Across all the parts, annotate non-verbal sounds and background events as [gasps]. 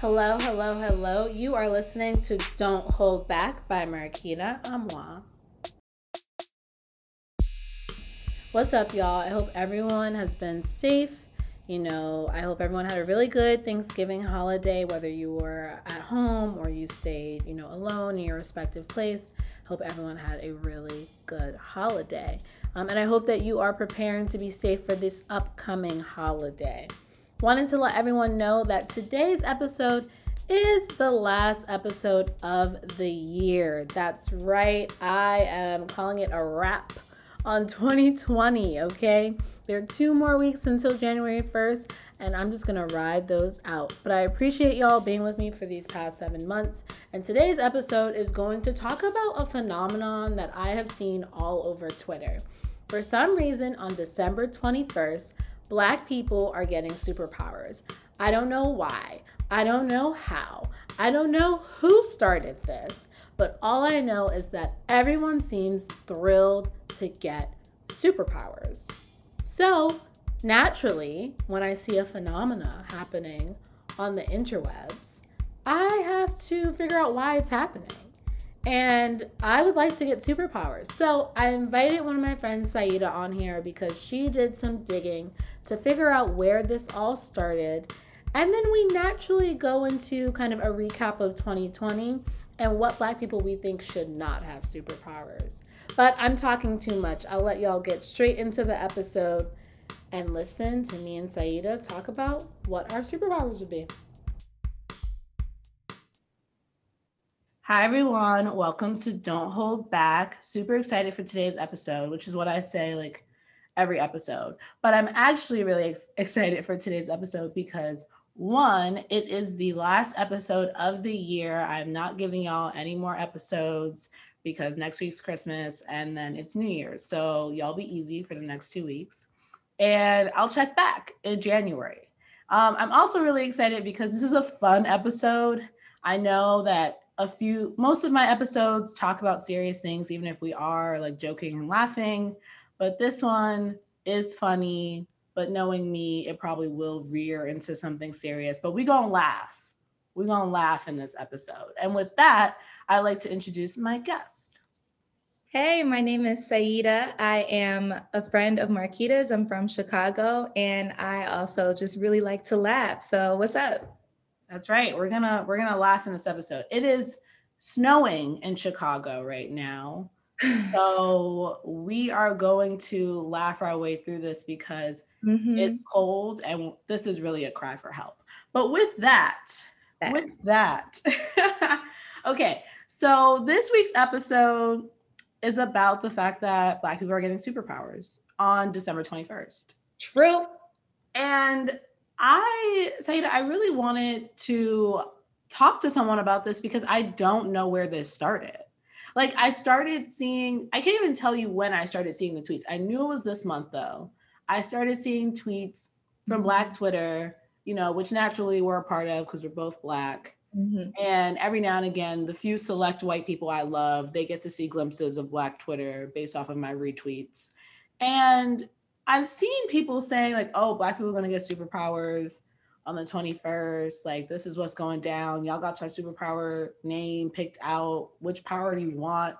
Hello, hello, hello. You are listening to Don't Hold Back by Marquita Amwa. What's up, y'all? I hope everyone has been safe. You know, I hope everyone had a really good Thanksgiving holiday, whether you were at home or you stayed, you know, alone in your respective place. Hope everyone had a really good holiday. Um, and I hope that you are preparing to be safe for this upcoming holiday. Wanted to let everyone know that today's episode is the last episode of the year. That's right. I am calling it a wrap on [laughs] 2020, okay? There are two more weeks until January 1st, and I'm just gonna ride those out. But I appreciate y'all being with me for these past seven months. And today's episode is going to talk about a phenomenon that I have seen all over Twitter. For some reason, on December 21st, black people are getting superpowers. I don't know why. I don't know how. I don't know who started this. But all I know is that everyone seems thrilled to get superpowers. So, naturally, when I see a phenomena happening on the interwebs, I have to figure out why it's happening. And I would like to get superpowers. So I invited one of my friends, Syedah, on here because she did some digging to figure out where this all started. And then we naturally go into kind of a recap of 2020 and what black people we think should not have superpowers. But I'm talking too much. I'll let y'all get straight into the episode and listen to me and Syedah talk about what our superpowers would be. Hi, everyone. Welcome to Don't Hold Back. Super excited for today's episode, which is what I say like every episode. But I'm actually really ex- excited for today's episode because one, it is the last episode of the year. I'm not giving y'all any more episodes because next week's Christmas and then it's New Year's. So y'all be easy for the next two weeks. And I'll check back in January. Um, I'm also really excited because this is a fun episode. I know that a few most of my episodes talk about serious things even if we are like joking and laughing but this one is funny but knowing me it probably will rear into something serious but we gonna laugh we gonna laugh in this episode and with that i'd like to introduce my guest Hey, my name is Syedah. I am a friend of Marquita's. I'm from Chicago and I also just really like to laugh. So, what's up? That's right. We're gonna we're gonna laugh in this episode. It is snowing in Chicago right now. [laughs] so we are going to laugh our way through this because mm-hmm. it's cold and this is really a cry for help. But with that, with that, [laughs] okay. So this week's episode is about the fact that Black people are getting superpowers on December 21st. True. And I, Syedah, I really wanted to talk to someone about this because I don't know where this started. Like I started seeing, I can't even tell you when I started seeing the tweets. I knew it was this month though. I started seeing tweets from Black Twitter, you know, which naturally we're a part of because we're both Black. Mm-hmm. And every now and again, the few select white people I love, they get to see glimpses of Black Twitter based off of my retweets. And I've seen people saying like, "Oh, black people are gonna get superpowers on the 21st. Like, this is what's going down. Y'all got your superpower name picked out. Which power you want?"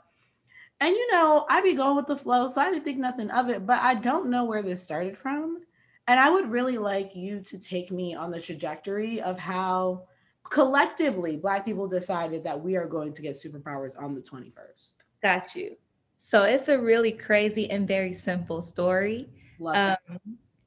And you know, I be going with the flow, so I didn't think nothing of it. But I don't know where this started from, and I would really like you to take me on the trajectory of how collectively black people decided that we are going to get superpowers on the 21st. Got you. So it's a really crazy and very simple story. Um,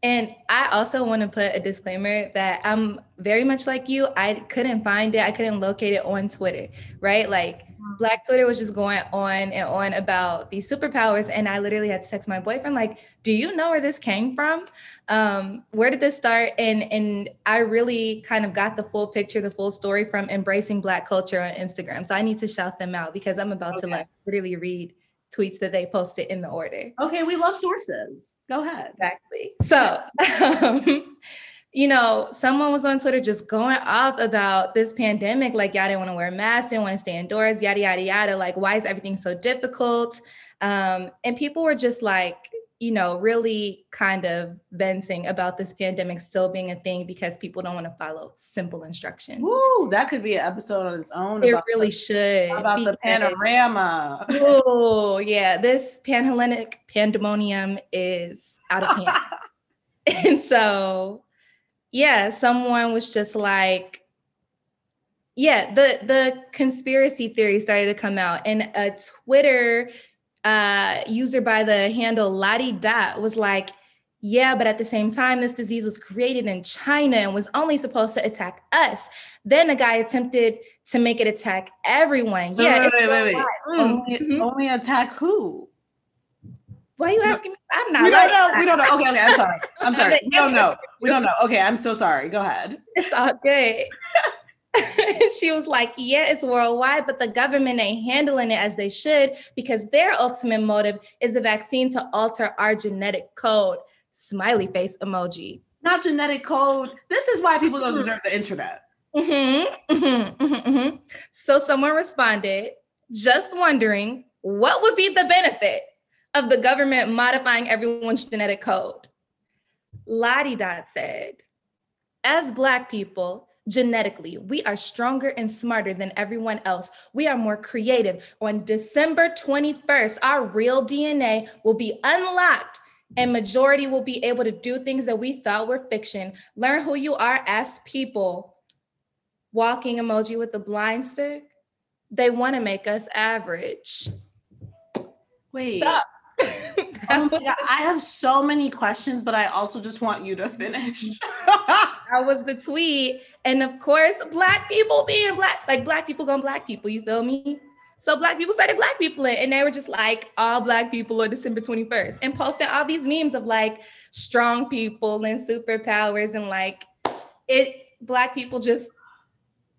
and I also want to put a disclaimer that I'm very much like you. I couldn't find it. I couldn't locate it on Twitter, right? Like mm-hmm. Black Twitter was just going on and on about these superpowers. And I literally had to text my boyfriend, like, do you know where this came from? Um, where did this start? And and I really kind of got the full picture, the full story from embracing Black culture on Instagram. So I need to shout them out because I'm about okay. to like literally read tweets that they posted in the order. Okay, we love sources. Go ahead. Exactly. So, um, [laughs] you know, someone was on Twitter just going off about this pandemic, like y'all didn't want to wear masks, didn't want to stay indoors, yada yada yada. Like, why is everything so difficult? Um, and people were just like, you know, really kind of venting about this pandemic still being a thing because people don't want to follow simple instructions. Ooh, that could be an episode on its own. It really the, should. About the panorama. Oh, yeah. This Panhellenic pandemonium is out of hand. [laughs] and so, yeah, someone was just like, yeah, the the conspiracy theory started to come out, and a Twitter uh, user by the handle Lottie Dot was like, yeah, but at the same time, this disease was created in China and was only supposed to attack us. Then a guy attempted to make it attack everyone. Yeah, wait, wait, wait, wait. Only, mm-hmm. only attack who? Why are you asking me? I'm not. We don't know. We don't know. Okay, okay. I'm sorry. [laughs] I'm sorry. We don't know. We don't know. Okay, I'm so sorry. Go ahead. It's all good. [laughs] [laughs] she was like, Yeah, it's worldwide, but the government ain't handling it as they should because their ultimate motive is a vaccine to alter our genetic code. Smiley face emoji. Not genetic code. This is why people don't deserve the internet. Mm-hmm, mm-hmm, mm-hmm, mm-hmm. so someone responded, just wondering what would be the benefit of the government modifying everyone's genetic code? Lottie Dot said, as Black people, genetically. We are stronger and smarter than everyone else. We are more creative. On December 21st, our real DNA will be unlocked and majority will be able to do things that we thought were fiction. Learn who you are as people. Walking emoji with the blind stick. They want to make us average. Wait. Stop. oh God, I have so many questions, but I also just want you to finish. [laughs] that was the tweet. And of course, black people being black, like black people going black people, you feel me? So black people started black people in, and they were just like all black people on December 21st and posting all these memes of like strong people and superpowers and like it black people just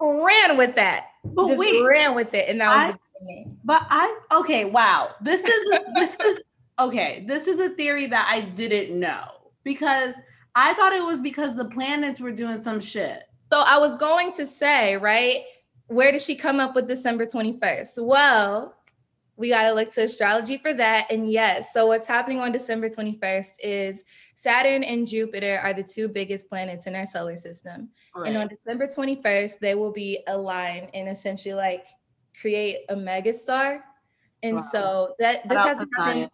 ran with that. But just wait, ran with it. And that was I, the beginning. But I okay, wow. This is this is okay, this is a theory that I didn't know because I thought it was because the planets were doing some shit. So I was going to say, right? Where did she come up with December 21st? Well, we got to look to astrology for that. And yes, so what's happening on December 21st is Saturn and Jupiter are the two biggest planets in our solar system. Right. And on December 21st, they will be aligned and essentially like create a megastar. And wow. so that this hasn't happened.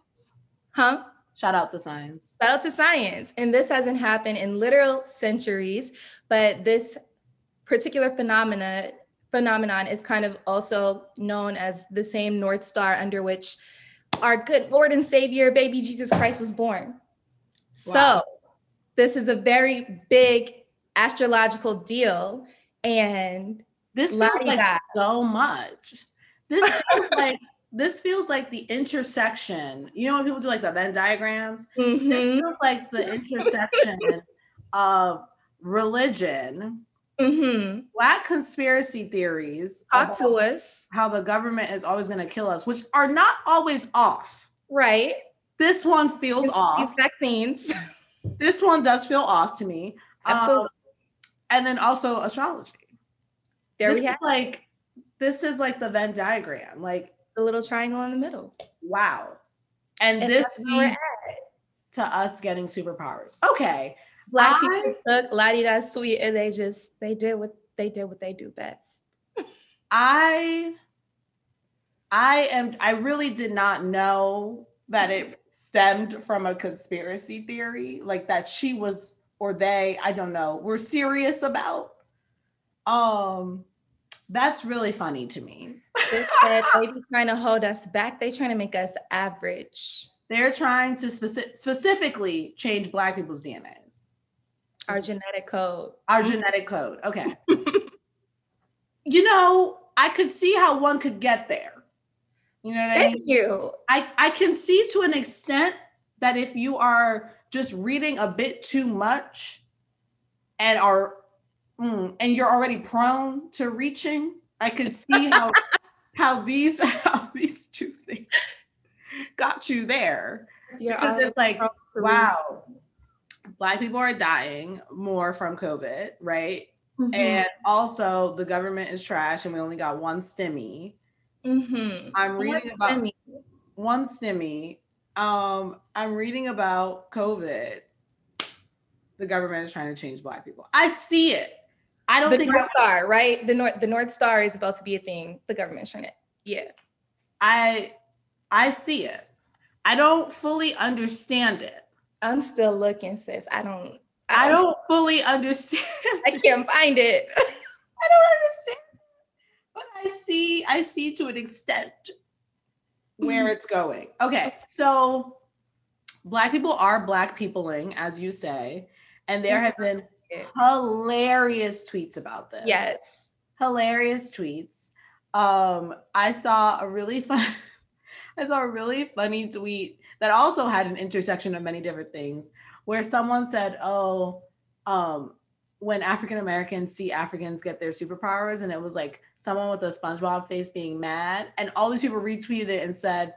Huh? Shout out to science. Shout out to science. And this hasn't happened in literal centuries, but this particular phenomena phenomenon is kind of also known as the same North Star under which our good Lord and Savior, baby Jesus Christ, was born. Wow. So, this is a very big astrological deal. And this feels like so much. This feels [laughs] like this feels like the intersection. You know when people do like the Venn diagrams? Mm-hmm. This feels like the intersection of religion, mm-hmm. black conspiracy theories. Talk to us. How the government is always going to kill us, which are not always off. Right. This one feels it's, off. Vaccines. [laughs] this one does feel off to me. Absolutely. Um, and then also astrology. There this we have like this is like the Venn diagram. Like the little triangle in the middle. Wow. And, and this leads to us getting superpowers. Okay. Black I, people took Lottie that sweet and they just they did what they did what they do best. I I am I really did not know that it stemmed from a conspiracy theory, like that she was or they, I don't know, were serious about. Um that's really funny to me. they said [laughs] they be trying to hold us back. They're trying to make us average. They're trying to speci- specifically change Black people's DNAs. Our genetic code. Our genetic code. Okay. [laughs] you know, I could see how one could get there. You know what Thank I mean? you. I, I can see to an extent that if you are just reading a bit too much and are mm, and you're already prone to reaching, I could see how [laughs] how these how these two things got you there. Yeah, because it's like, wow, black people are dying more from COVID, right? Mm-hmm. And also the government is trash and we only got one stimmy. Mm-hmm. I'm reading about stimmy? one stimmy. Um, I'm reading about COVID. The government is trying to change black people. I see it. I don't the think North Star, right? The North the North Star is about to be a thing. The government's trying to, yeah. I I see it. I don't fully understand it. I'm still looking, sis. I don't. I don't fully understand. I can't find it. [laughs] I don't understand. But I see, I see to an extent where it's going. Okay, so black people are black peopling, as you say, and there mm-hmm. have been hilarious tweets about this. Yes. Hilarious tweets. Um, I saw a really [laughs] fun, I saw a really funny tweet that also had an intersection of many different things where someone said, Oh, um, when African Americans see Africans get their superpowers, and it was like someone with a SpongeBob face being mad, and all these people retweeted it and said,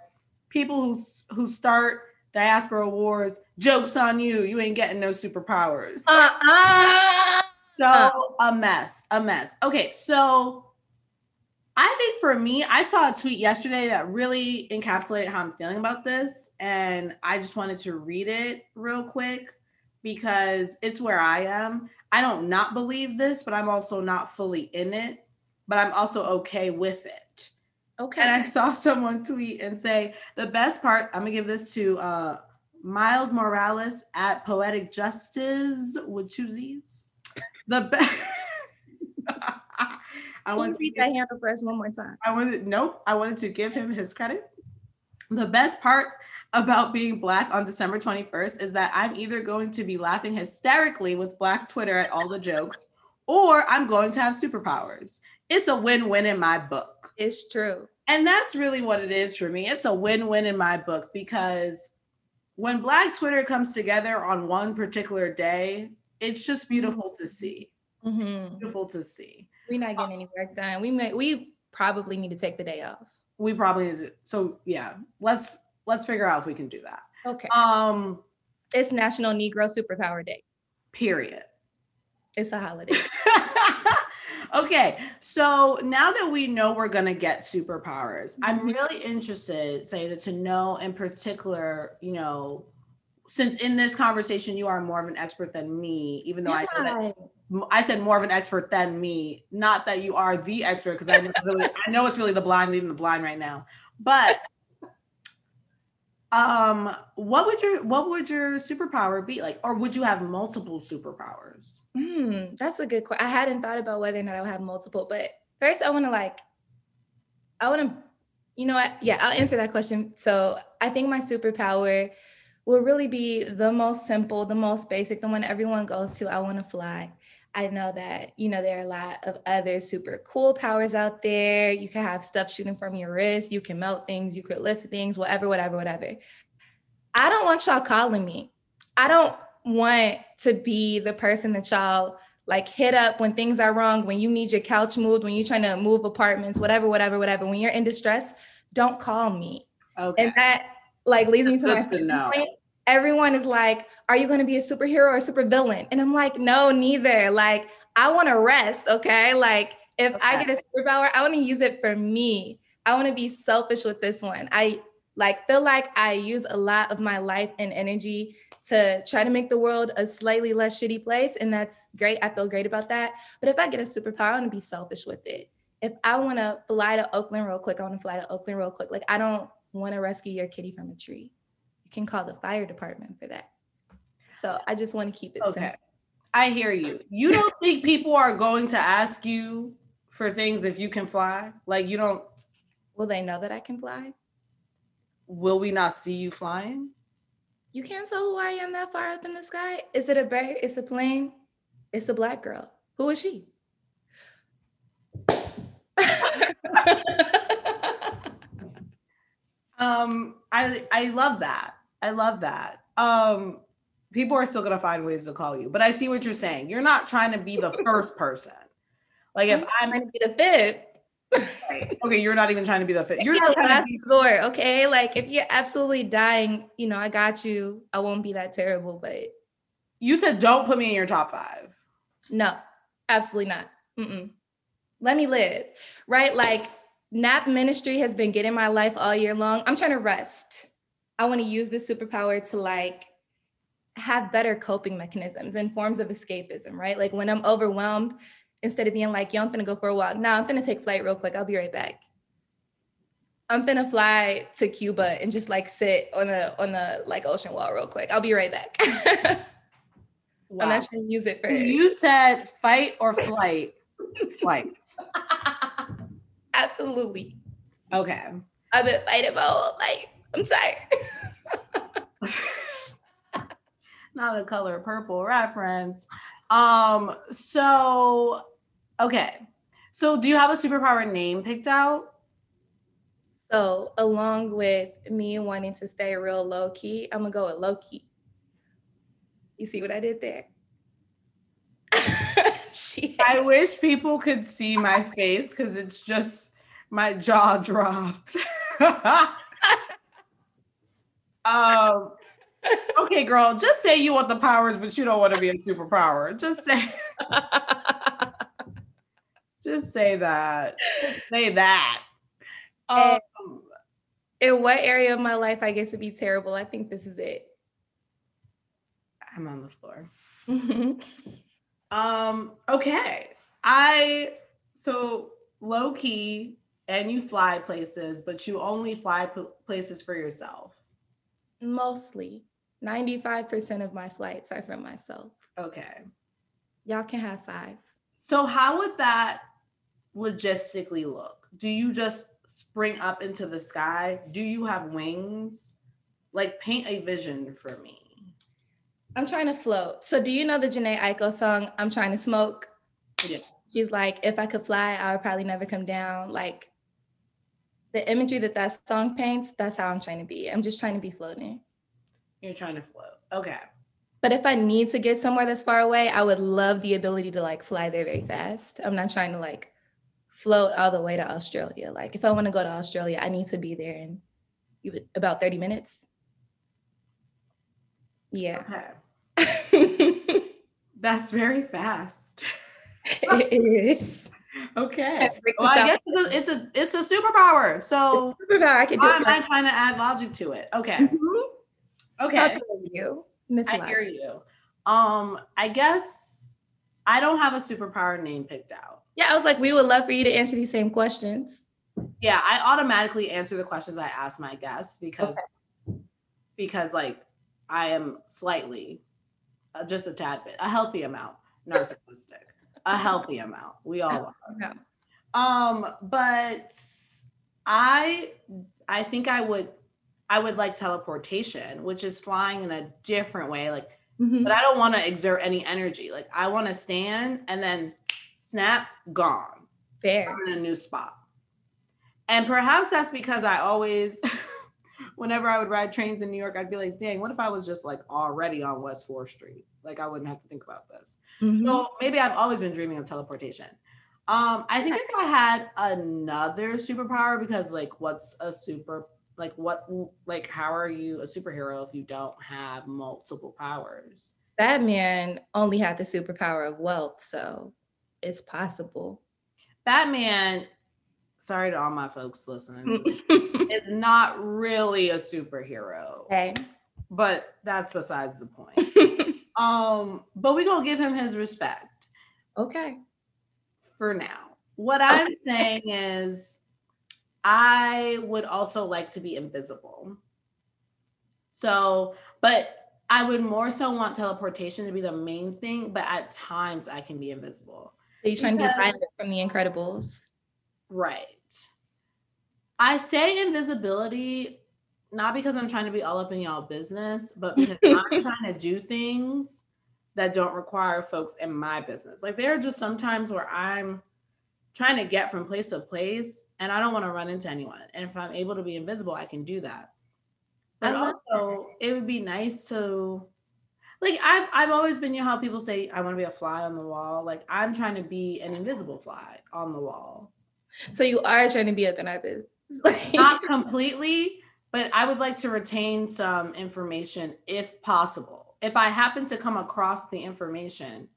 "People who who start diaspora wars, jokes on you. You ain't getting no superpowers." Uh-uh. So a mess, a mess. Okay, so I think for me, I saw a tweet yesterday that really encapsulated how I'm feeling about this, and I just wanted to read it real quick because it's where I am. I don't not believe this, but I'm also not fully in it, but I'm also okay with it. Okay. And I saw [laughs] someone tweet and say the best part, I'm gonna give this to uh Miles Morales at Poetic Justice with two Z's. The best [laughs] I want to read that handle for us one more time. I wanted nope. I wanted to give him his credit. The best part about being black on December 21st is that I'm either going to be laughing hysterically with black Twitter at all the jokes, or I'm going to have superpowers. It's a win-win in my book. It's true. And that's really what it is for me. It's a win-win in my book because when black Twitter comes together on one particular day, it's just beautiful to see. Mm-hmm. Beautiful to see. We're not getting any work done. We may we probably need to take the day off. We probably is. So yeah, let's let's figure out if we can do that. Okay. Um it's National Negro Superpower Day. Period. It's a holiday. [laughs] okay. So now that we know we're gonna get superpowers, I'm Mhm. really interested, Syedah, to know in particular, you know, since in this conversation you are more of an expert than me, even though I know that I said more of an expert than me. Not that you are the expert, because I really, I know it's really the blind leading the blind right now. But um, what would your what would your superpower be like, or would you have multiple superpowers? Hmm, that's a good question. I hadn't thought about whether or not I would have multiple, but first I want to like, I want to, you know what? Yeah, I'll answer that question. So I think my superpower will really be the most simple, the most basic, the one everyone goes to. I want to fly. I know that, you know, there are a lot of other super cool powers out there. You can have stuff shooting from your wrist, you can melt things, you could lift things, whatever, whatever, whatever. I don't want y'all calling me. I don't want to be the person that y'all like hit up when things are wrong, when you need your couch moved, when you're trying to move apartments, whatever, whatever, whatever. When you're in distress, don't call me. Okay. And that like leads me to my Good to know. point. Everyone is like, are you going to be a superhero or a supervillain? And I'm like, no, neither. Like, I want to rest. Okay. Like, if I get a superpower, I want to use it for me. I want to be selfish with this one. I like feel like I use a lot of my life and energy to try to make the world a slightly less shitty place. And that's great. I feel great about that. But if I get a superpower, I want to be selfish with it. If I want to fly to Oakland real quick, I want to fly to Oakland real quick. Like, I don't want to rescue your kitty from a tree. Can call the fire department for that. So I just want to keep it Okay. simple. I hear you. You don't think people are going to ask you for things if you can fly? Like you don't Will they know that I can fly? will we not see you flying? You can't tell who I am that far up in the sky. Is it a bird? It's a plane. It's a black girl. Who is she? [laughs] Um I I love that. I love that. Um people are still going to find ways to call you. But I see what you're saying. You're not trying to be the first person. Like if I'm I'm trying to be the fifth. okay, you're not even trying to be the fit. You're not trying to be resort, okay? Like if you're absolutely dying, you know, I got you. I won't be that terrible, but you said don't put me in your top 5. no, absolutely not. Mm-mm. Let me live, right? Like nap ministry has been getting my life all year long. I'm trying to rest. I want to use this superpower to like have better coping mechanisms and forms of escapism, right? Like when I'm overwhelmed, instead of being like, yo, I'm gonna go for a walk. Now I'm gonna take flight real quick. I'll be right back. I'm gonna fly to Cuba and just like sit on a on the like ocean wall real quick. I'll be right back. wow. [laughs] I'm not trying to use it for you said fight or flight. flight. [laughs] Absolutely. Okay. I've been fighting my whole life. I'm sorry. [laughs] Not a color purple reference. Um, so okay. So do you have a superpower name picked out? So along with me wanting to stay real low key, I'm gonna go with low key. You see what I did there? [laughs] I wish people could see my [laughs] face because it's just my jaw dropped. Um [laughs] okay, girl, just say you want the powers, but you don't want to be a superpower. Just say [laughs] just say that. Just say that. Um, in what area of my life I get to be terrible? I think this is it. I'm on the floor. [laughs] um, okay. I so low key and you fly places, but you only fly p- places for yourself. Mostly. 95% of my flights are for myself. Okay. Y'all can have five. So, how would that logistically look? Do you just spring up into the sky? Do you have wings? Like, paint a vision for me. I'm trying to float. So, do you know the Jhené Aiko song, I'm Trying to Smoke? Yes. She's like, if I could fly, I would probably never come down. Like, the imagery that that song paints, that's how I'm trying to be. I'm just trying to be floating. You're trying to float. Okay. But if I need to get somewhere that's far away, I would love the ability to like fly there very fast. I'm not trying to like float all the way to Australia. Like if I want to go to Australia, I need to be there in about 30 minutes. Yeah. Okay. [laughs] that's very fast. it is. Okay. Well, I guess it's a, it's a it's a superpower. So superpower. I can do. I'm not trying to add logic to it. Okay. Mm-hmm. Okay. you, Miss I hear you. Um, I guess I don't have a superpower name picked out. Yeah, I was like, we would love for you to answer these same questions. Yeah, I automatically answer the questions I ask my guests because okay. because like I am slightly uh, just a tad bit, a healthy amount narcissistic, a healthy amount. We all are. Okay. Um, but I I think I would I would like teleportation, which is flying in a different way. Like, mm-hmm. but I don't want to exert any energy. Like, I want to stand and then snap, gone. Fair. I'm in a new spot. And perhaps that's because I always, [laughs] whenever I would ride trains in New York, I'd be like, dang, what if I was just like already on West 4th Street? Like, I wouldn't have to think about this. Mm-hmm. So maybe I've always been dreaming of teleportation. Um, I think if I had another superpower, because like, what's a super like what like how are you a superhero if you don't have multiple powers batman only had the superpower of wealth so it's possible batman sorry to all my folks listening is [laughs] not really a superhero okay. but that's besides the point. [laughs] Um but we're gonna give him his respect. Okay. For now. What i'm saying is I would also like to be invisible. So, but I would more so want teleportation to be the main thing, but at times I can be invisible. So you're trying because, to get from the Incredibles. Right. I say invisibility not because I'm trying to be all up in y'all business, but because [laughs] I'm trying to do things that don't require folks in my business. Like there are just sometimes where I'm trying to get from place to place and I don't want to run into anyone. And if I'm able to be invisible, I can do that. But also that. it would be nice to like I've I've always been you know how people say I want to be a fly on the wall. Like I'm trying to be an invisible fly on the wall. So you are trying to be a therapist. [laughs] Not completely, but I would like to retain some information if possible. If I happen to come across the information,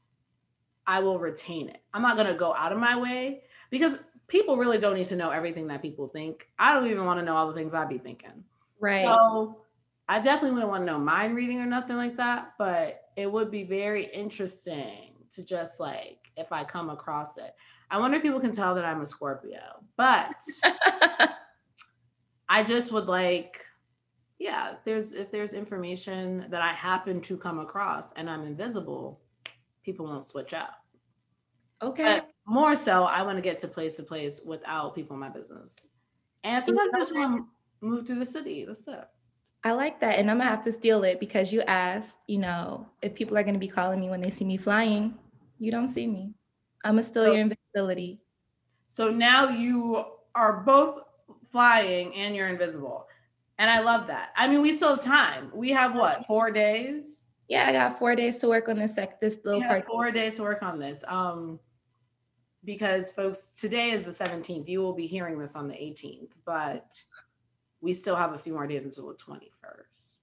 I will retain it. I'm not going to go out of my way because people really don't need to know everything that people think. I don't even want to know all the things I'd be thinking. Right. So I definitely wouldn't want to know mind reading or nothing like that, but it would be very interesting to just like if I come across it. I wonder if people can tell that I'm a Scorpio, but [laughs] I just would like, yeah, there's if there's information that I happen to come across and I'm invisible, people won't switch up. Okay. But more so, I want to get to place to place without people in my business. And sometimes I just want to move through the city. That's it. I like that. And I'm gonna have to steal it because you asked, you know, if people are gonna be calling me when they see me flying. You don't see me. I'm gonna steal So- your invisibility. So now you are both flying and you're invisible. And I love that. I mean, we still have time. We have what, four days? Yeah, I got four days to work on this this little part. four days to work on this. Um, because folks, today is the 17th. You will be hearing this on the 18th, but we still have a few more days until the 21st.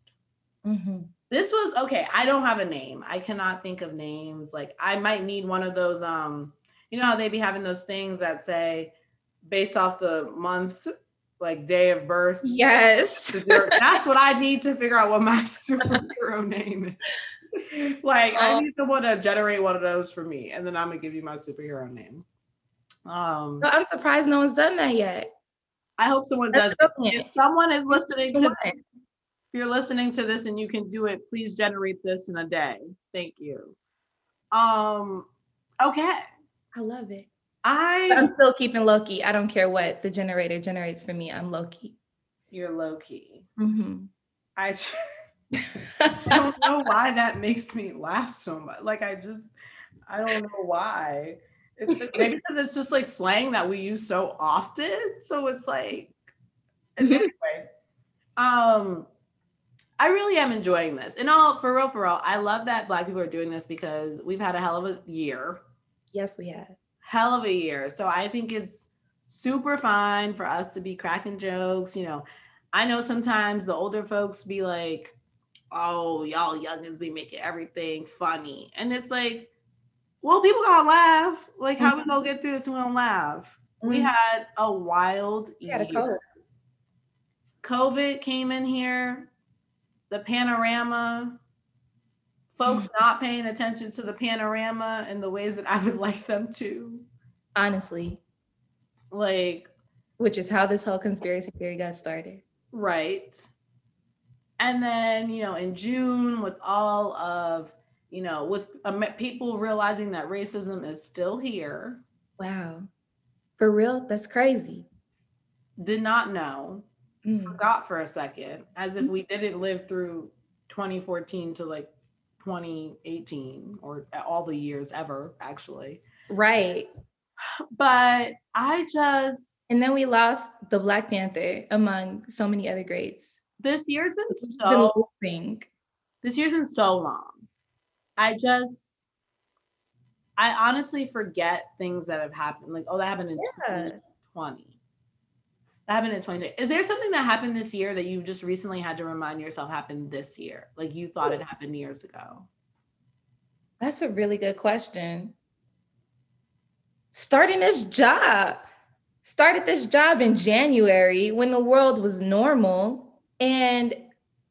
Mhm. This was okay. I don't have a name. I cannot think of names. Like I might need one of those. Um, you know how they be having those things that say based off the month, like day of birth. Yes. That's what I need to figure out what my [laughs] superhero name is. [laughs] like I Oh. need someone to generate one of those for me, and then I'm gonna give you my superhero name. Um, I'm surprised no one's done that yet. I hope someone does. That's it. brilliant. If someone is listening to Come this, if you're listening to this and you can do it, please generate this in a day. Thank you. Um, okay. I love it. I But I'm still keeping low key. I don't care what the generator generates for me. I'm low key. you're low key. hmm I [laughs] I don't know why that makes me laugh so much. Like I just I don't know why. It's maybe because it's just like slang that we use so often. So it's like anyway. Um I really am enjoying this. And all for real, for real, I love that black people are doing this because we've had a hell of a year. Yes, we have. hell of a year. So I think it's super fine for us to be cracking jokes. You know, I know sometimes the older folks be like, oh, y'all youngins be making everything funny. And it's like, well, people gotta laugh. Like, how we gonna get through this? We don't laugh. We Mhm. had a wild We had a year. COVID came in here, the panorama, folks not paying attention to the panorama in the ways that I would like them to. Honestly, Like, which is how this whole conspiracy theory got started. right. And then, you know, in June, with all of, you know, with um, people realizing that racism is still here, Wow. For real? That's crazy. did not know, Mm. forgot for a second, as if we didn't live through 2014 to like 2018 or all the years ever, actually. Right. But I just, And then we lost the Black Panther among so many other greats. this year's been so been this year's been so long. I just, I honestly forget things that have happened. Like, oh, that happened in Yeah. 2020. That happened in 2020. Is there something that happened this year that you just recently had to remind yourself happened this year? Like you thought it happened years ago? That's a really good question. Starting this job. Started this job in January when the world was normal. And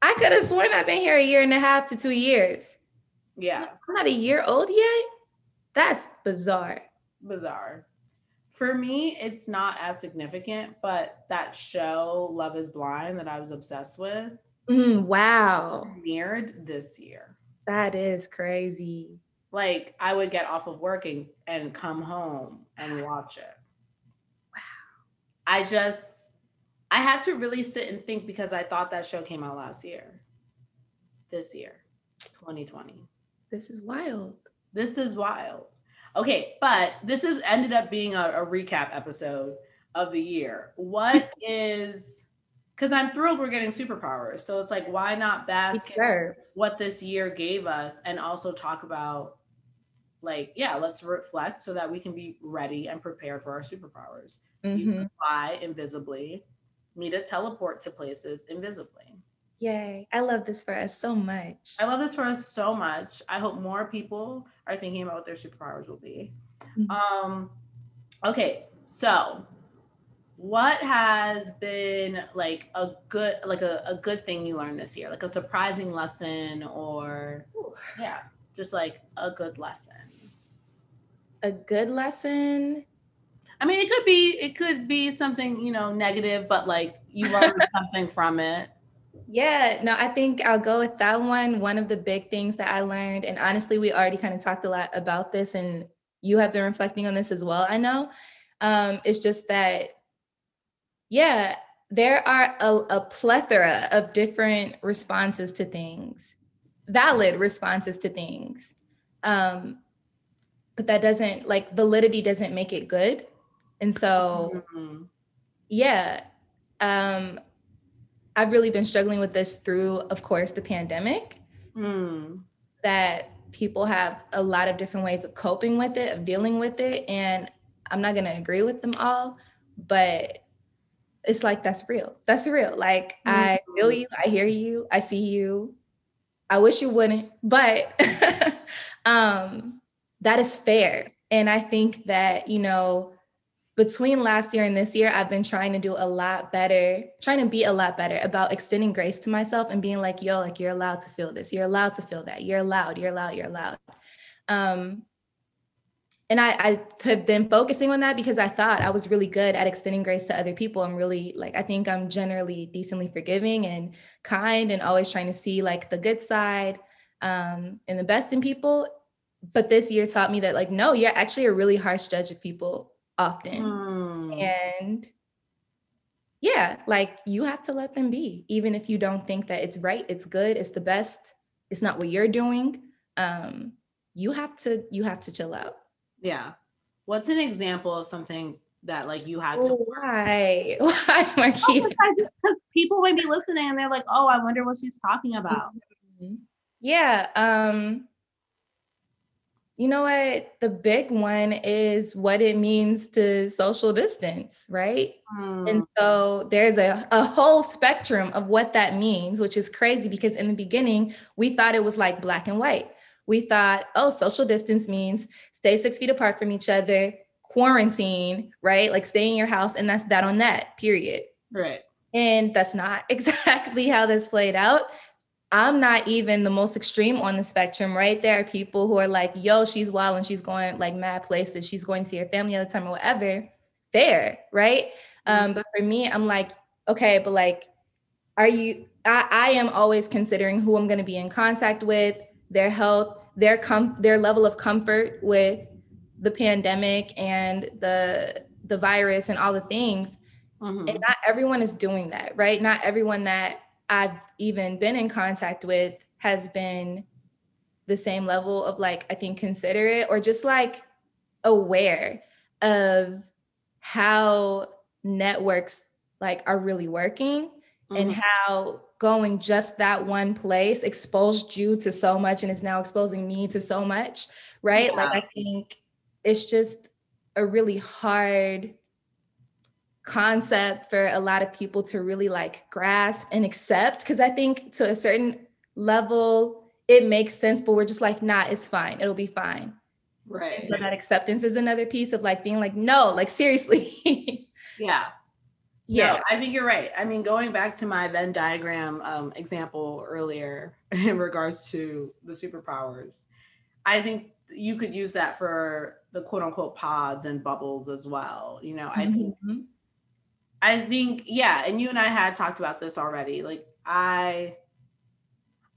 I could have sworn I've been here a year and a half to two years. Yeah, I'm not a year old yet. That's bizarre. bizarre. For me, it's not as significant, but that show, Love is Blind, that I was obsessed with, Mm, wow. premiered this year. That is crazy. like I would get off of work and, and come home and [gasps] watch it. Wow. I just I had to really sit and think because I thought that show came out last year. This year, 2020. This is wild. This is wild. Okay, but this has ended up being a, a recap episode of the year. What [laughs] is because I'm thrilled we're getting superpowers. So it's like, why not bask in what this year gave us and also talk about like yeah let's reflect so that we can be ready and prepared for our superpowers you Mhm. can fly invisibly me to teleport to places invisibly Yay. I love this for us so much. i love this for us so much. I hope more people are thinking about what their superpowers will be. Mhm. um okay so what has been like a good like a, a good thing you learned this year? Like a surprising lesson or yeah just like a good lesson? A good lesson? I mean it could be it could be something you know negative but like you learned [laughs] something from it yeah no i think i'll go with that one one of the big things that i learned and honestly we already kind of talked a lot about this and you have been reflecting on this as well i know um, it's just that yeah, there are a, a plethora of different responses to things, valid responses to things. Um, but that doesn't like validity doesn't make it good. And so, mm-hmm. yeah, um, I've really been struggling with this through, of course, the pandemic. Mm. That people have a lot of different ways of coping with it, of dealing with it. And I'm not going to agree with them all, but it's like that's real. That's real. Like mm-hmm. I feel you, I hear you, I see you. I wish you wouldn't, but [laughs] um that is fair. And I think that, you know, between last year and this year, I've been trying to do a lot better, trying to be a lot better about extending grace to myself and being like, yo, like you're allowed to feel this. You're allowed to feel that. You're allowed, you're allowed, you're allowed. Um, and I, I have been focusing on that because I thought I was really good at extending grace to other people. I'm really like, I think I'm generally decently forgiving and kind and always trying to see like the good side um, and the best in people. But this year taught me that like, no, you're actually a really harsh judge of people often. Mm. And yeah, like you have to let them be, even if you don't think that it's right, it's good, it's the best, it's not what you're doing. Um, you have to, you have to chill out. Yeah. What's an example of something that like you had to oh, why [laughs] why Marquita? Because people might be listening and they're like, oh, I wonder what she's talking about. Mm-hmm. Yeah. Um you know what? The big one is what it means to social distance, right? Mm. And so there's a, a whole spectrum of what that means, which is crazy because in the beginning, we thought it was like black and white we thought, oh, social distance means stay six feet apart from each other, quarantine, right? Like stay in your house, and that's that on that, period. Right. And that's not [laughs] exactly how this played out. I'm not even the most extreme on the spectrum, right? There are people who are like, yo, she's wild and she's going like mad places. She's going to see her family all the time or whatever. Fair, right? Mm-hmm. Um, but for me, I'm like, okay, but like, are you, I, I am always considering who I'm going to be in contact with, their health, their com- their level of comfort with the pandemic and the the virus and all the things. Mm-hmm. And not everyone is doing that, right? Not everyone that I've even been in contact with has been the same level of like I think considerate or just like aware of how networks like are really working mm-hmm. and how going just that one place exposed you to so much and is now exposing me to so much, right? Yeah. Like I think it's just a really hard concept for a lot of people to really like grasp and accept because I think to a certain level it makes sense, but we're just like, nah, it's fine. It'll be fine. Right. But that acceptance is another piece of like being like, no, like seriously. yeah. [laughs] Yeah, no, I think you're right. I mean, going back to my Venn diagram um, example earlier [laughs] in regards to the superpowers, I think you could use that for the quote unquote pods and bubbles as well. You know, I think, mm-hmm. I think, yeah. And you and I had talked about this already. Like, I,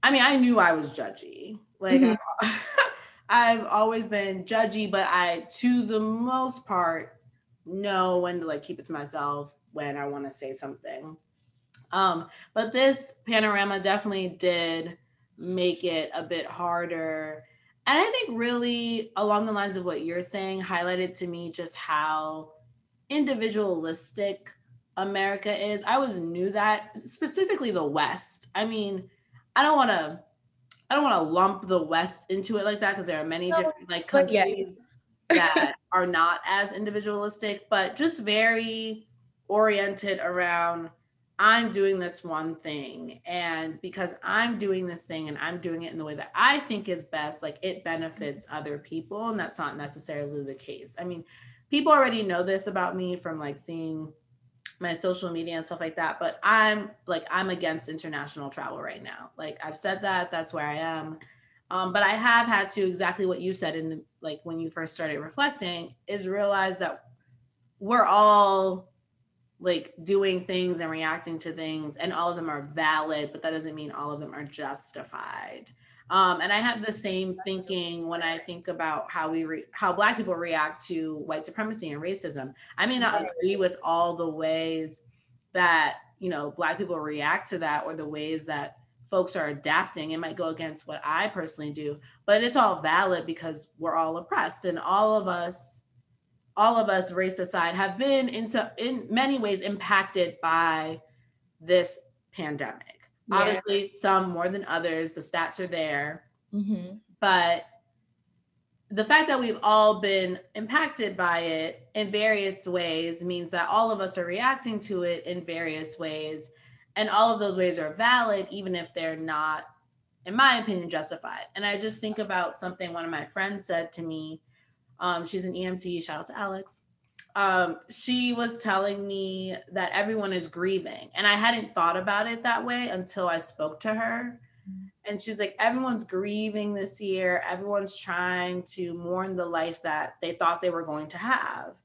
I mean, I knew I was judgy. Like, mm-hmm. [laughs] I've always been judgy, but I, to the most part, know when to like keep it to myself when I want to say something. Um, but this panorama definitely did make it a bit harder. And I think really along the lines of what you're saying, highlighted to me just how individualistic America is. I always knew that, specifically the West. I mean, I don't want to I don't want to lump the West into it like that because there are many no, different like countries that are not as individualistic, but just very oriented around I'm doing this one thing. And because I'm doing this thing and I'm doing it in the way that I think is best, like it benefits other people. And that's not necessarily the case. I mean, people already know this about me from like seeing my social media and stuff like that. But I'm like I'm against international travel right now. Like I've said that, that's where I am. Um, but I have had to exactly what you said in the like when you first started reflecting is realize that we're all like doing things and reacting to things and all of them are valid but that doesn't mean all of them are justified um, and i have the same thinking when i think about how we re- how black people react to white supremacy and racism. I may not agree with all the ways that you know black people react to that or the ways that folks are adapting. It might go against what i personally do but it's all valid because we're all oppressed and all of us all of us race aside have been in so, in many ways impacted by this pandemic yeah. obviously some more than others the stats are there. Mm-hmm. but the fact that we've all been impacted by it in various ways means that all of us are reacting to it in various ways. And all of those ways are valid even if they're not in my opinion justified. And i just think about something one of my friends said to me. Um, she's an emt shout out to alex um, she was telling me that everyone is grieving and i hadn't thought about it that way until i spoke to her. And she's like everyone's grieving this year. Everyone's trying to mourn the life that they thought they were going to have.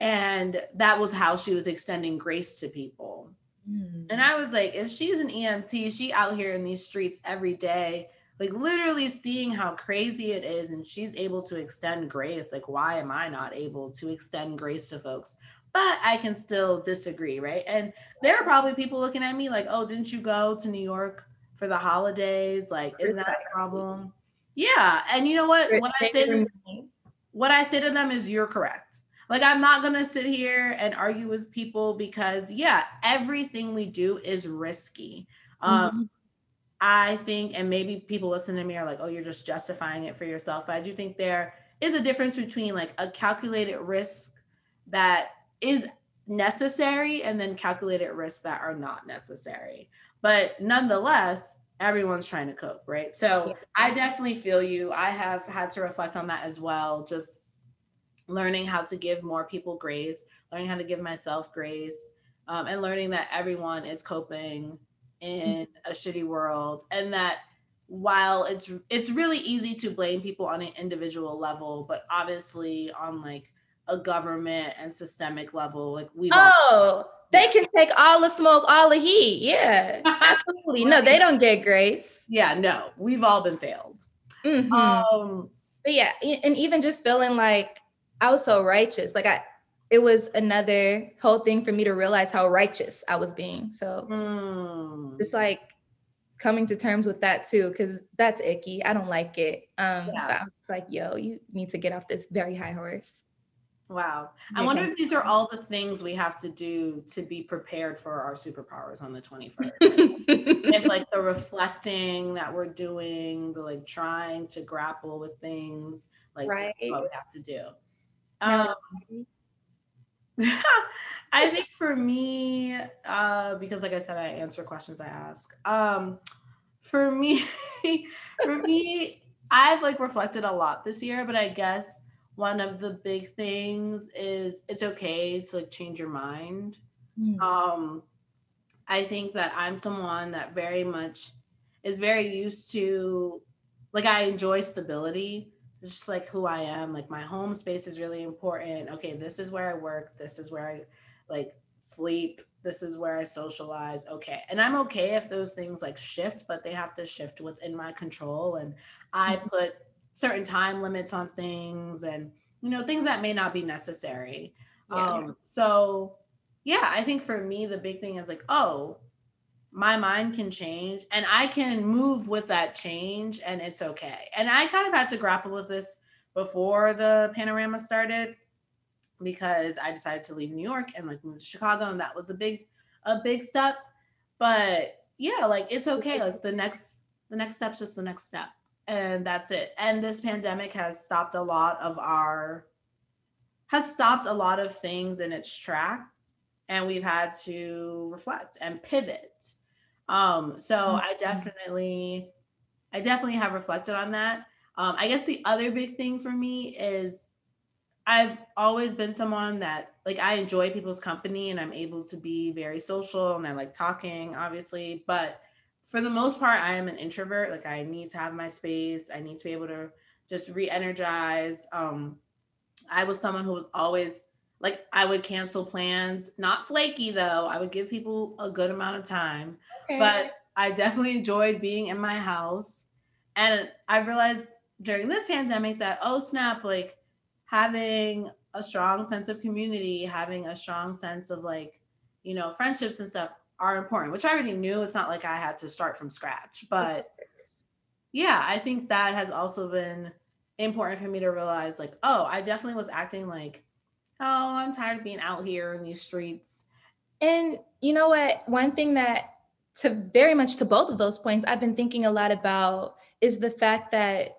And that was how she was extending grace to people. Mm. And I was like, if she's an EMT, she out here in these streets every day, like literally seeing how crazy it is, and she's able to extend grace. Like, why am I not able to extend grace to folks? But I can still disagree, right? And there are probably people looking at me like, oh, didn't you go to New York for the holidays? Like, isn't that a problem? Yeah. And you know what? What I say to, what I say to them is you're correct like, I'm not going to sit here and argue with people because, yeah, everything we do is risky. Um, mm-hmm. I think, and maybe people listen to me are like, oh, you're just justifying it for yourself. But I do think there is a difference between like a calculated risk that is necessary and then calculated risks that are not necessary. But nonetheless, everyone's trying to cope, right? So I definitely feel you. I have had to reflect on that as well. Just learning how to give more people grace, learning how to give myself grace, um, and learning that everyone is coping in a shitty world, and that while it's it's really easy to blame people on an individual level, but obviously on like a government and systemic level, like we oh. They can take all the smoke, all the heat. Yeah, [laughs] absolutely. No, they don't get grace. Yeah, no, we've all been failed. Mm-hmm. Um, but yeah, and even just feeling like I was so righteous. Like I, it was another whole thing for me to realize how righteous I was being. So mm. it's like coming to terms with that too, because that's icky. I don't like it. Um, yeah. but I was like, yo, you need to get off this very high horse. Wow. I wonder if these are all the things we have to do to be prepared for our superpowers on the 21st. [laughs] if like the reflecting that we're doing, the like trying to grapple with things, like right. what we have to do. Um, I think for me, uh, because like I said, I answer questions I ask. Um, for me, [laughs] for me, I've like reflected a lot this year, but I guess one of the big things is it's okay to like change your mind. Mm. Um, I think that I'm someone that very much is very used to like I enjoy stability it's just like who I am. Like my home space is really important. Okay, this is where I work. This is where I like sleep. This is where I socialize. Okay. And I'm okay if those things like shift, but they have to shift within my control. And I mm-hmm. put certain time limits on things and, you know, things that may not be necessary. Yeah. Um, so yeah, I think for me, the big thing is like, oh, my mind can change and I can move with that change and it's okay. And I kind of had to grapple with this before the panorama started because I decided to leave New York and like move to Chicago and that was a big a big step. But yeah, like it's okay. Like the next the next step's just the next step. And that's it. And this pandemic has stopped a lot of our has stopped a lot of things in its track and we've had to reflect and pivot um, so mm-hmm. I definitely, I definitely have reflected on that. Um, I guess the other big thing for me is I've always been someone that like I enjoy people's company and I'm able to be very social and I like talking, obviously. But for the most part, I am an introvert. Like I need to have my space. I need to be able to just re-energize. Um, I was someone who was always like I would cancel plans, not flaky though. I would give people a good amount of time. Okay. But I definitely enjoyed being in my house. And I realized during this pandemic that, oh snap, like having a strong sense of community, having a strong sense of like, you know, friendships and stuff are important, which I already knew. It's not like I had to start from scratch. But yeah, I think that has also been important for me to realize like, oh, I definitely was acting like, oh, I'm tired of being out here in these streets. And you know what? One thing that to very much to both of those points, I've been thinking a lot about is the fact that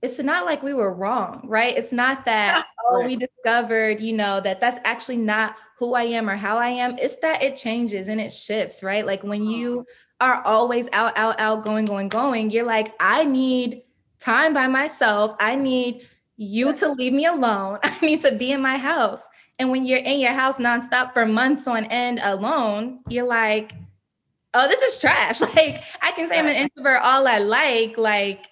it's not like we were wrong, right? It's not that, [laughs] oh, we discovered, you know, that that's actually not who I am or how I am. It's that it changes and it shifts, right? Like when you uh-huh. are always out, out, out, going, going, going, you're like, I need time by myself. I need you to leave me alone. [laughs] I need to be in my house. And when you're in your house nonstop for months on end alone, you're like, oh, this is trash. [laughs] Like I can say I'm an introvert all I like. Like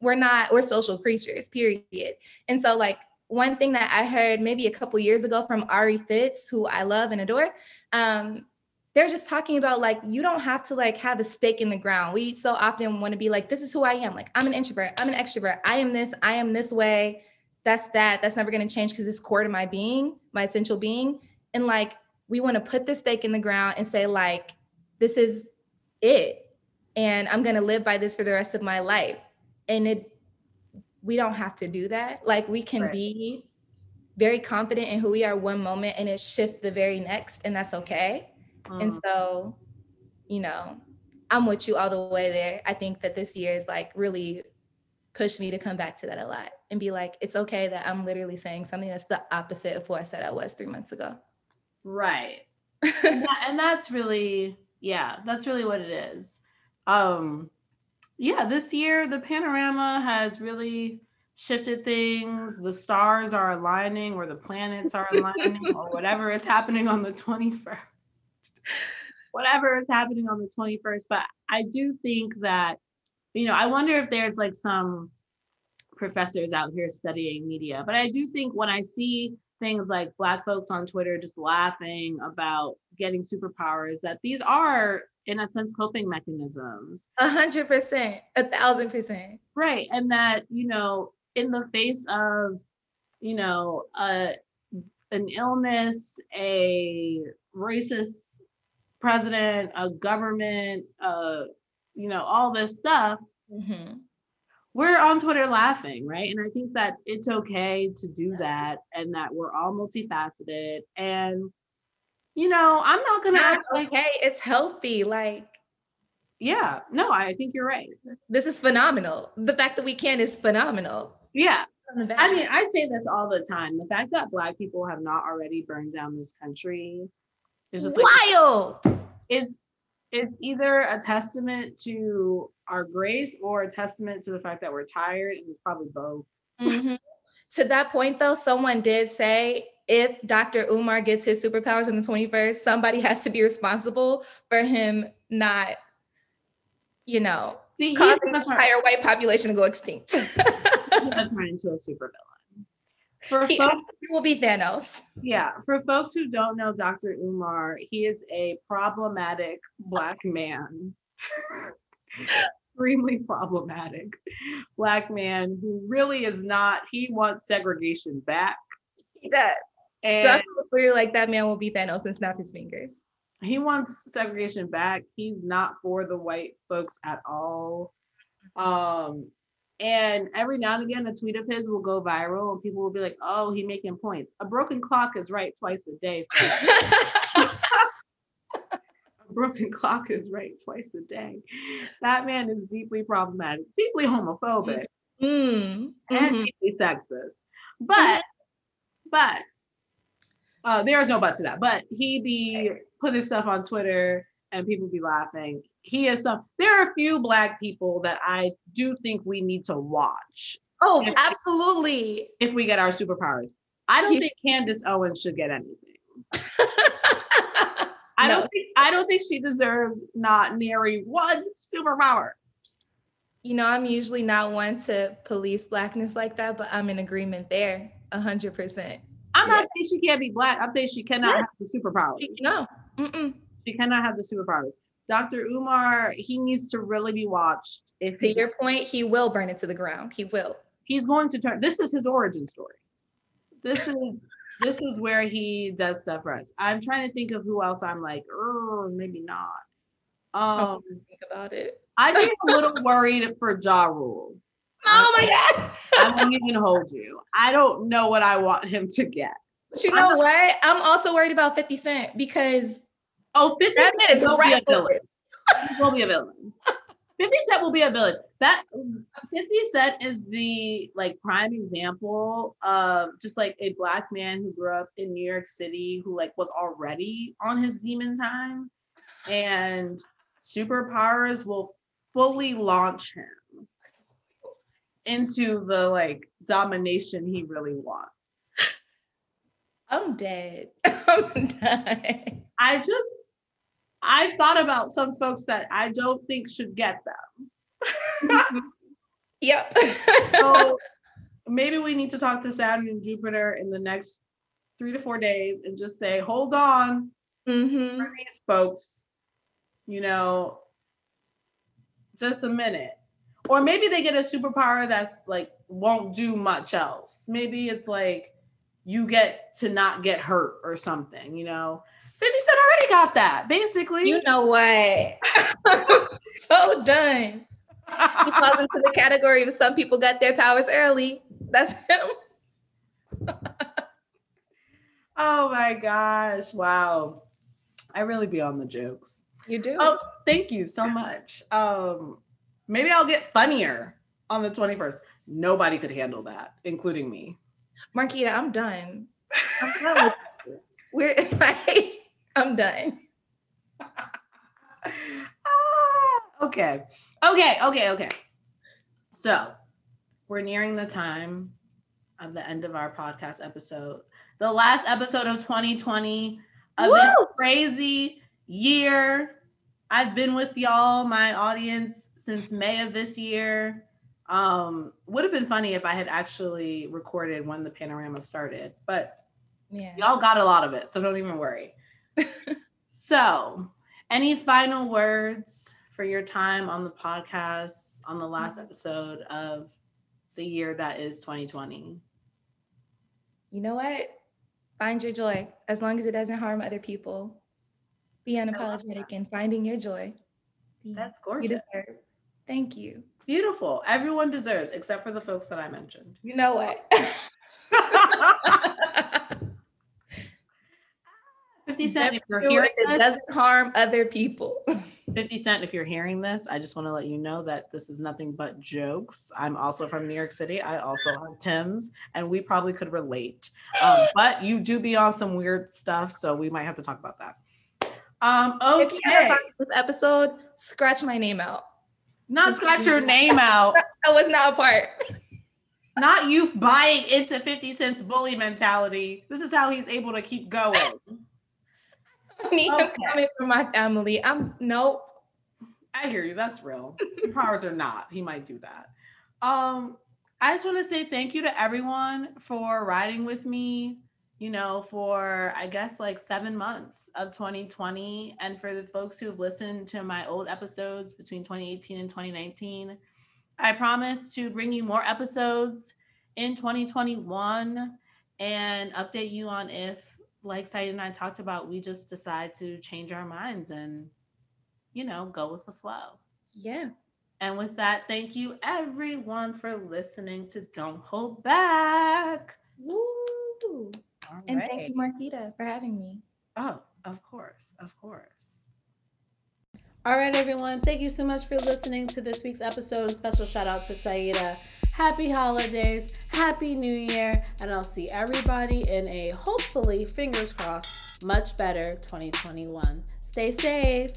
we're not, we're social creatures, period. And so like one thing that I heard maybe a couple years ago from Ari Fitz, who I love and adore, um, they're just talking about like you don't have to like have a stake in the ground. We so often want to be like, this is who I am. Like I'm an introvert, I'm an extrovert, I am this, I am this way. That's that. That's never going to change because it's core to my being, my essential being. And like we want to put the stake in the ground and say like, this is it, and I'm going to live by this for the rest of my life. And it, we don't have to do that. Like we can right. be very confident in who we are one moment and it shift the very next, and that's okay and mm. so, you know, I'm with you all the way there. I think that this year is like really pushed me to come back to that a lot and be like, it's okay that I'm literally saying something that's the opposite of what I said I was three months ago. Right. and, that, [laughs] and that's really, yeah, that's really what it is. Um, yeah, this year the panorama has really shifted things. The stars are aligning, or the planets are aligning, or whatever is happening on the 21st whatever is happening on the 21st. But I do think that, you know, I wonder if there's like some professors out here studying media. But I do think when I see things like Black folks on Twitter just laughing about getting superpowers, that these are, in a sense, coping mechanisms. A hundred percent, a thousand percent. Right. And that, you know, in the face of, you know, a, an illness, a racist president, a government, uh, you know, all this stuff, mm-hmm. we're on Twitter laughing, right? And I think that it's okay to do that and that we're all multifaceted. And, you know, I'm not gonna act like okay, it's healthy. Like, yeah, no, I think you're right. This is phenomenal. The fact that we can is phenomenal. Yeah. I mean, I say this all the time. The fact that Black people have not already burned down this country it's wild. it's it's either a testament to our grace or a testament to the fact that we're tired, and it's probably both. Mm-hmm. to that point, though, someone did say if Dr. Umar gets his superpowers in the 21st, somebody has to be responsible for him not, you know, See, causing the entire white population to go extinct. turn into [laughs] a supervillain. For he folks, will be Thanos. Yeah, for folks who don't know Dr. Umar, he is a problematic black man. Extremely problematic black man who really is not, he wants segregation back. He does. And clearly like that man will be Thanos and snap his fingers. He wants segregation back. He's not for the white folks at all. Um, and every now and again, a tweet of his will go viral, and people will be like, "Oh, he making points." A broken clock is right twice a day. [laughs] a broken clock is right twice a day. That man is deeply problematic, deeply homophobic, mm-hmm. and deeply sexist. But, but uh, there is no but to that. But he be putting stuff on Twitter, and people be laughing he is some there are a few black people that I do think we need to watch. Oh, if, absolutely. If we get our superpowers. I don't think Candace Owens should get anything. [laughs] I No. don't think I don't think she deserves not nary one superpower. You know, I'm usually not one to police blackness like that, but I'm in agreement there, a hundred percent. I'm not saying she can't be black. I'm saying she cannot Yeah. have the superpowers. No, mm-mm. She cannot have the superpowers. Dr. Umar, he needs to really be watched. If to he, your point, he will burn it to the ground. He will. he's going to turn, this is his origin story. This is this is where he does stuff right. I'm trying to think of who else I'm like, oh, maybe not. Um, Think about it. I'd be a [laughs] little worried for Ja Rule. Oh my god. I won't even hold you. I don't know what I want him to get. But you know what? I'm also worried about 50 Cent because Oh, 50 that Cent will be a villain. [laughs] Will be a villain. 50 Cent will be a villain. That 50 Cent is the like prime example of just like a black man who grew up in New York City who like was already on his demon time and superpowers will fully launch him into the like domination he really wants. [laughs] I'm dead. [laughs] I'm done. I just I've thought about some folks that I don't think should get them. [laughs] Yep. So [laughs] maybe we need to talk to Saturn and Jupiter in the next three to four days and just say, hold on hmm for these folks, you know, just a minute. Or maybe they get a superpower that's like won't do much else. Maybe it's like you get to not get hurt or something, you know. 50 Cent already got that, basically. You know what? [laughs] so done. He falls into the category of some people got their powers early. That's him. [laughs] Oh my gosh. Wow. I really be on the jokes. You do. Oh, thank you so much. Um, maybe I'll get funnier on the 21st. Nobody could handle that, including me. Marquita, I'm done. [laughs] I'm done. We're like, I'm done. [laughs] Ah, okay. Okay. Okay. Okay. So we're nearing the time of the end of our podcast episode. The last episode of 2020 of this crazy year. I've been with y'all, my audience, since May of this year. Um, would have been funny if I had actually recorded when the panorama started, but Yeah. y'all got a lot of it, so don't even worry. So, any final words for your time on the podcast on the last mm-hmm. episode of the year that is 2020? You know what? Find your joy as long as it doesn't harm other people. Be unapologetic in finding your joy. That's you gorgeous. deserve. Thank you. Beautiful. Everyone deserves, except for the folks that I mentioned. You know what? [laughs] [laughs] 50 Cent, if you're hearing it this, doesn't harm other people. [laughs] 50 Cent, if you're hearing this, I just want to let you know that this is nothing but jokes. I'm also from New York City. I also have Timbs, and we probably could relate. Um, [gasps] but you do be on some weird stuff, so we might have to talk about that. Um, If you ever okay. this episode, scratch my name out. Not scratch your name out. [laughs] I was not a part. Not you buying into 50 Cent's bully mentality. This is how he's able to keep going. I [laughs] need him Okay. coming from my family. I'm nope. I hear you. That's real. Powers or not, he might do that. Um, I just want to say thank you to everyone for riding with me. You know, for I guess like seven months of 2020, and for the folks who have listened to my old episodes between 2018 and 2019. I promise to bring you more episodes in 2021 and update you on if, like Syedah and I talked about, we just decide to change our minds and you know, go with the flow. Yeah. And with that, thank you everyone for listening to Don't Hold Back. Woo. All And right. thank you, Marquita, for having me. Oh, of course, of course. All right, everyone. Thank you so much for listening to this week's episode. Special shout out to Syedah. Happy holidays, happy new year, and I'll see everybody in a hopefully, fingers crossed, much better 2021. Stay safe.